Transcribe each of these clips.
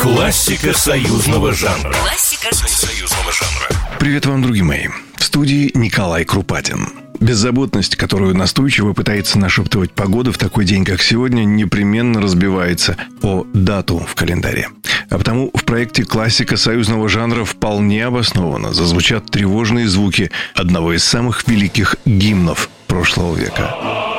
Классика союзного жанра. Классика союзного жанра. Привет вам, другие мои. В студии Николай Крупатин. Беззаботность, которую настойчиво пытается нашептывать погода в такой день, как сегодня, непременно разбивается о дату в календаре. А потому в проекте «Классика союзного жанра» вполне обоснованно зазвучат тревожные звуки одного из самых великих гимнов прошлого века.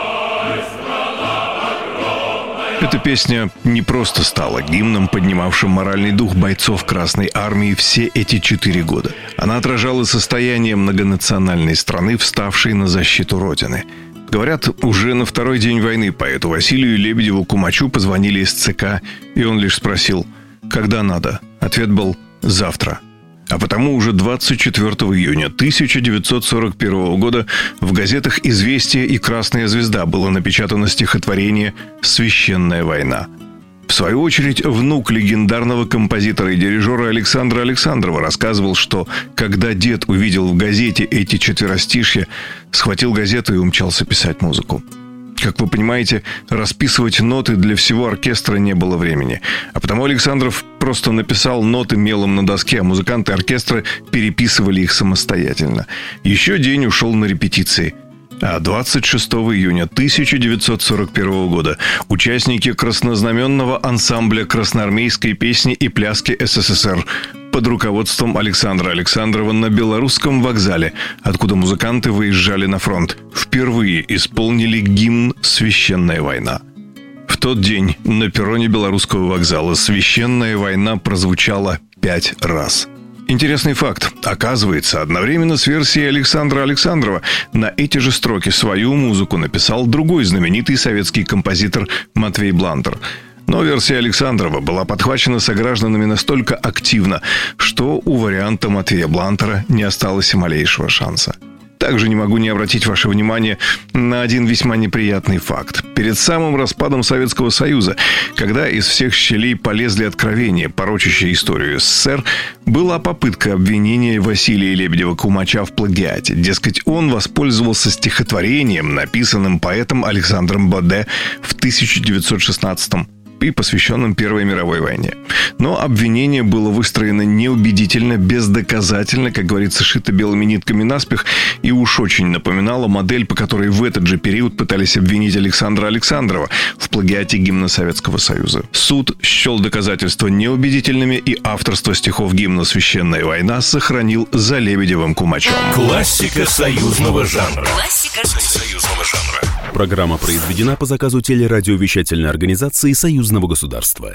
Эта песня не просто стала гимном, поднимавшим моральный дух бойцов Красной Армии все эти четыре года. Она отражала состояние многонациональной страны, вставшей на защиту Родины. Говорят, уже на второй день войны поэту Василию Лебедеву Кумачу позвонили из ЦК, и он лишь спросил, когда надо. Ответ был «завтра». А потому уже 24 июня 1941 года в газетах «Известия» и «Красная звезда» было напечатано стихотворение «Священная война». В свою очередь, внук легендарного композитора и дирижера Александра Александрова рассказывал, что когда дед увидел в газете эти четверостишья, схватил газету и умчался писать музыку. Как вы понимаете, расписывать ноты для всего оркестра не было времени. А потому Александров просто написал ноты мелом на доске, а музыканты оркестра переписывали их самостоятельно. Еще день ушел на репетиции. А 26 июня 1941 года участники краснознаменного ансамбля красноармейской песни и пляски СССР под руководством Александра Александрова на Белорусском вокзале, откуда музыканты выезжали на фронт, впервые исполнили гимн «Священная война». В тот день на перроне Белорусского вокзала «Священная война» прозвучала пять раз – Интересный факт. Оказывается, одновременно с версией Александра Александрова на эти же строки свою музыку написал другой знаменитый советский композитор Матвей Блантер – но версия Александрова была подхвачена согражданами настолько активно, что у варианта Матвея Блантера не осталось и малейшего шанса. Также не могу не обратить ваше внимание на один весьма неприятный факт. Перед самым распадом Советского Союза, когда из всех щелей полезли откровения, порочащие историю СССР, была попытка обвинения Василия Лебедева-Кумача в плагиате. Дескать, он воспользовался стихотворением, написанным поэтом Александром Боде в 1916 году и посвященным Первой мировой войне. Но обвинение было выстроено неубедительно, бездоказательно, как говорится, шито белыми нитками наспех, и уж очень напоминало модель, по которой в этот же период пытались обвинить Александра Александрова в плагиате гимна Советского Союза. Суд счел доказательства неубедительными, и авторство стихов гимна «Священная война» сохранил за Лебедевым Кумачом. Классика союзного жанра. Классика союзного жанра. Программа произведена по заказу телерадиовещательной организации Союзного государства.